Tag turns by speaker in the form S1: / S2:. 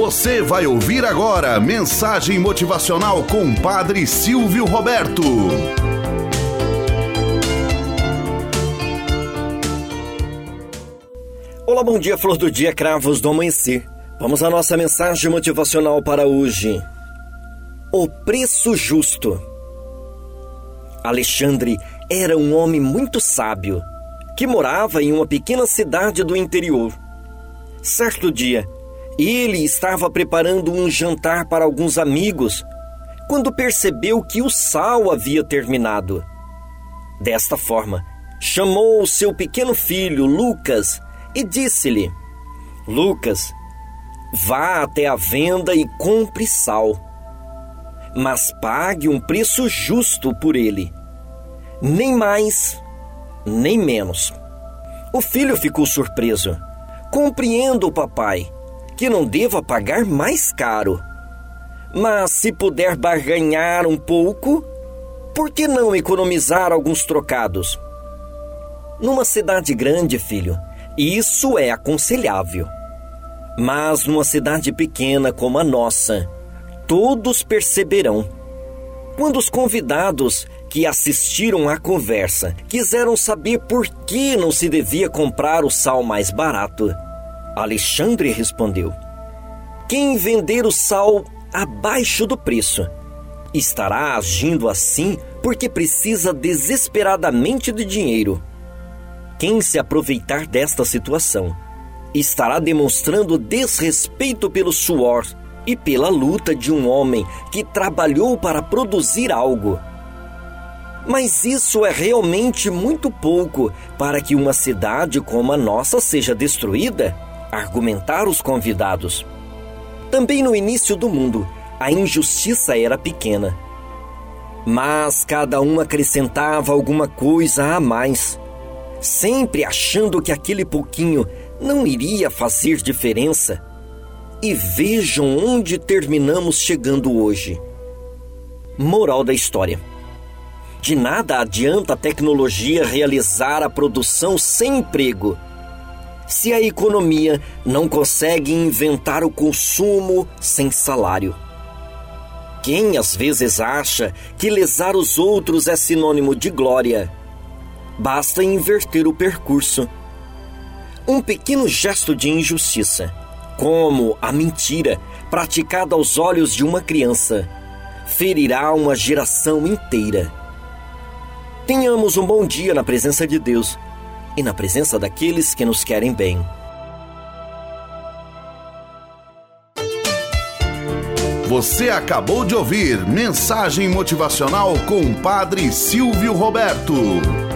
S1: Você vai ouvir agora mensagem motivacional com Padre Silvio Roberto.
S2: Olá, bom dia, flor do dia, cravos do amanhecer. Vamos à nossa mensagem motivacional para hoje. O preço justo. Alexandre era um homem muito sábio que morava em uma pequena cidade do interior. Certo dia, ele estava preparando um jantar para alguns amigos quando percebeu que o sal havia terminado. Desta forma, chamou seu pequeno filho, Lucas, e disse-lhe: Lucas, vá até a venda e compre sal, mas pague um preço justo por ele, nem mais, nem menos. O filho ficou surpreso. Compreendo, papai, que não deva pagar mais caro. Mas se puder barganhar um pouco, por que não economizar alguns trocados? Numa cidade grande, filho, isso é aconselhável. Mas numa cidade pequena como a nossa, todos perceberão. Quando os convidados que assistiram à conversa quiseram saber por que não se devia comprar o sal mais barato, Alexandre respondeu: Quem vender o sal abaixo do preço estará agindo assim porque precisa desesperadamente de dinheiro. Quem se aproveitar desta situação estará demonstrando desrespeito pelo suor e pela luta de um homem que trabalhou para produzir algo. Mas isso é realmente muito pouco para que uma cidade como a nossa seja destruída? Argumentaram os convidados. Também no início do mundo, a injustiça era pequena. Mas cada um acrescentava alguma coisa a mais, sempre achando que aquele pouquinho não iria fazer diferença. E vejam onde terminamos chegando hoje. Moral da história: De nada adianta a tecnologia realizar a produção sem emprego, se a economia não consegue inventar o consumo sem salário. Quem às vezes acha que lesar os outros é sinônimo de glória, basta inverter o percurso. Um pequeno gesto de injustiça como a mentira, praticada aos olhos de uma criança, ferirá uma geração inteira. Tenhamos um bom dia na presença de Deus e na presença daqueles que nos querem bem.
S1: Você acabou de ouvir Mensagem Motivacional com o Padre Silvio Roberto.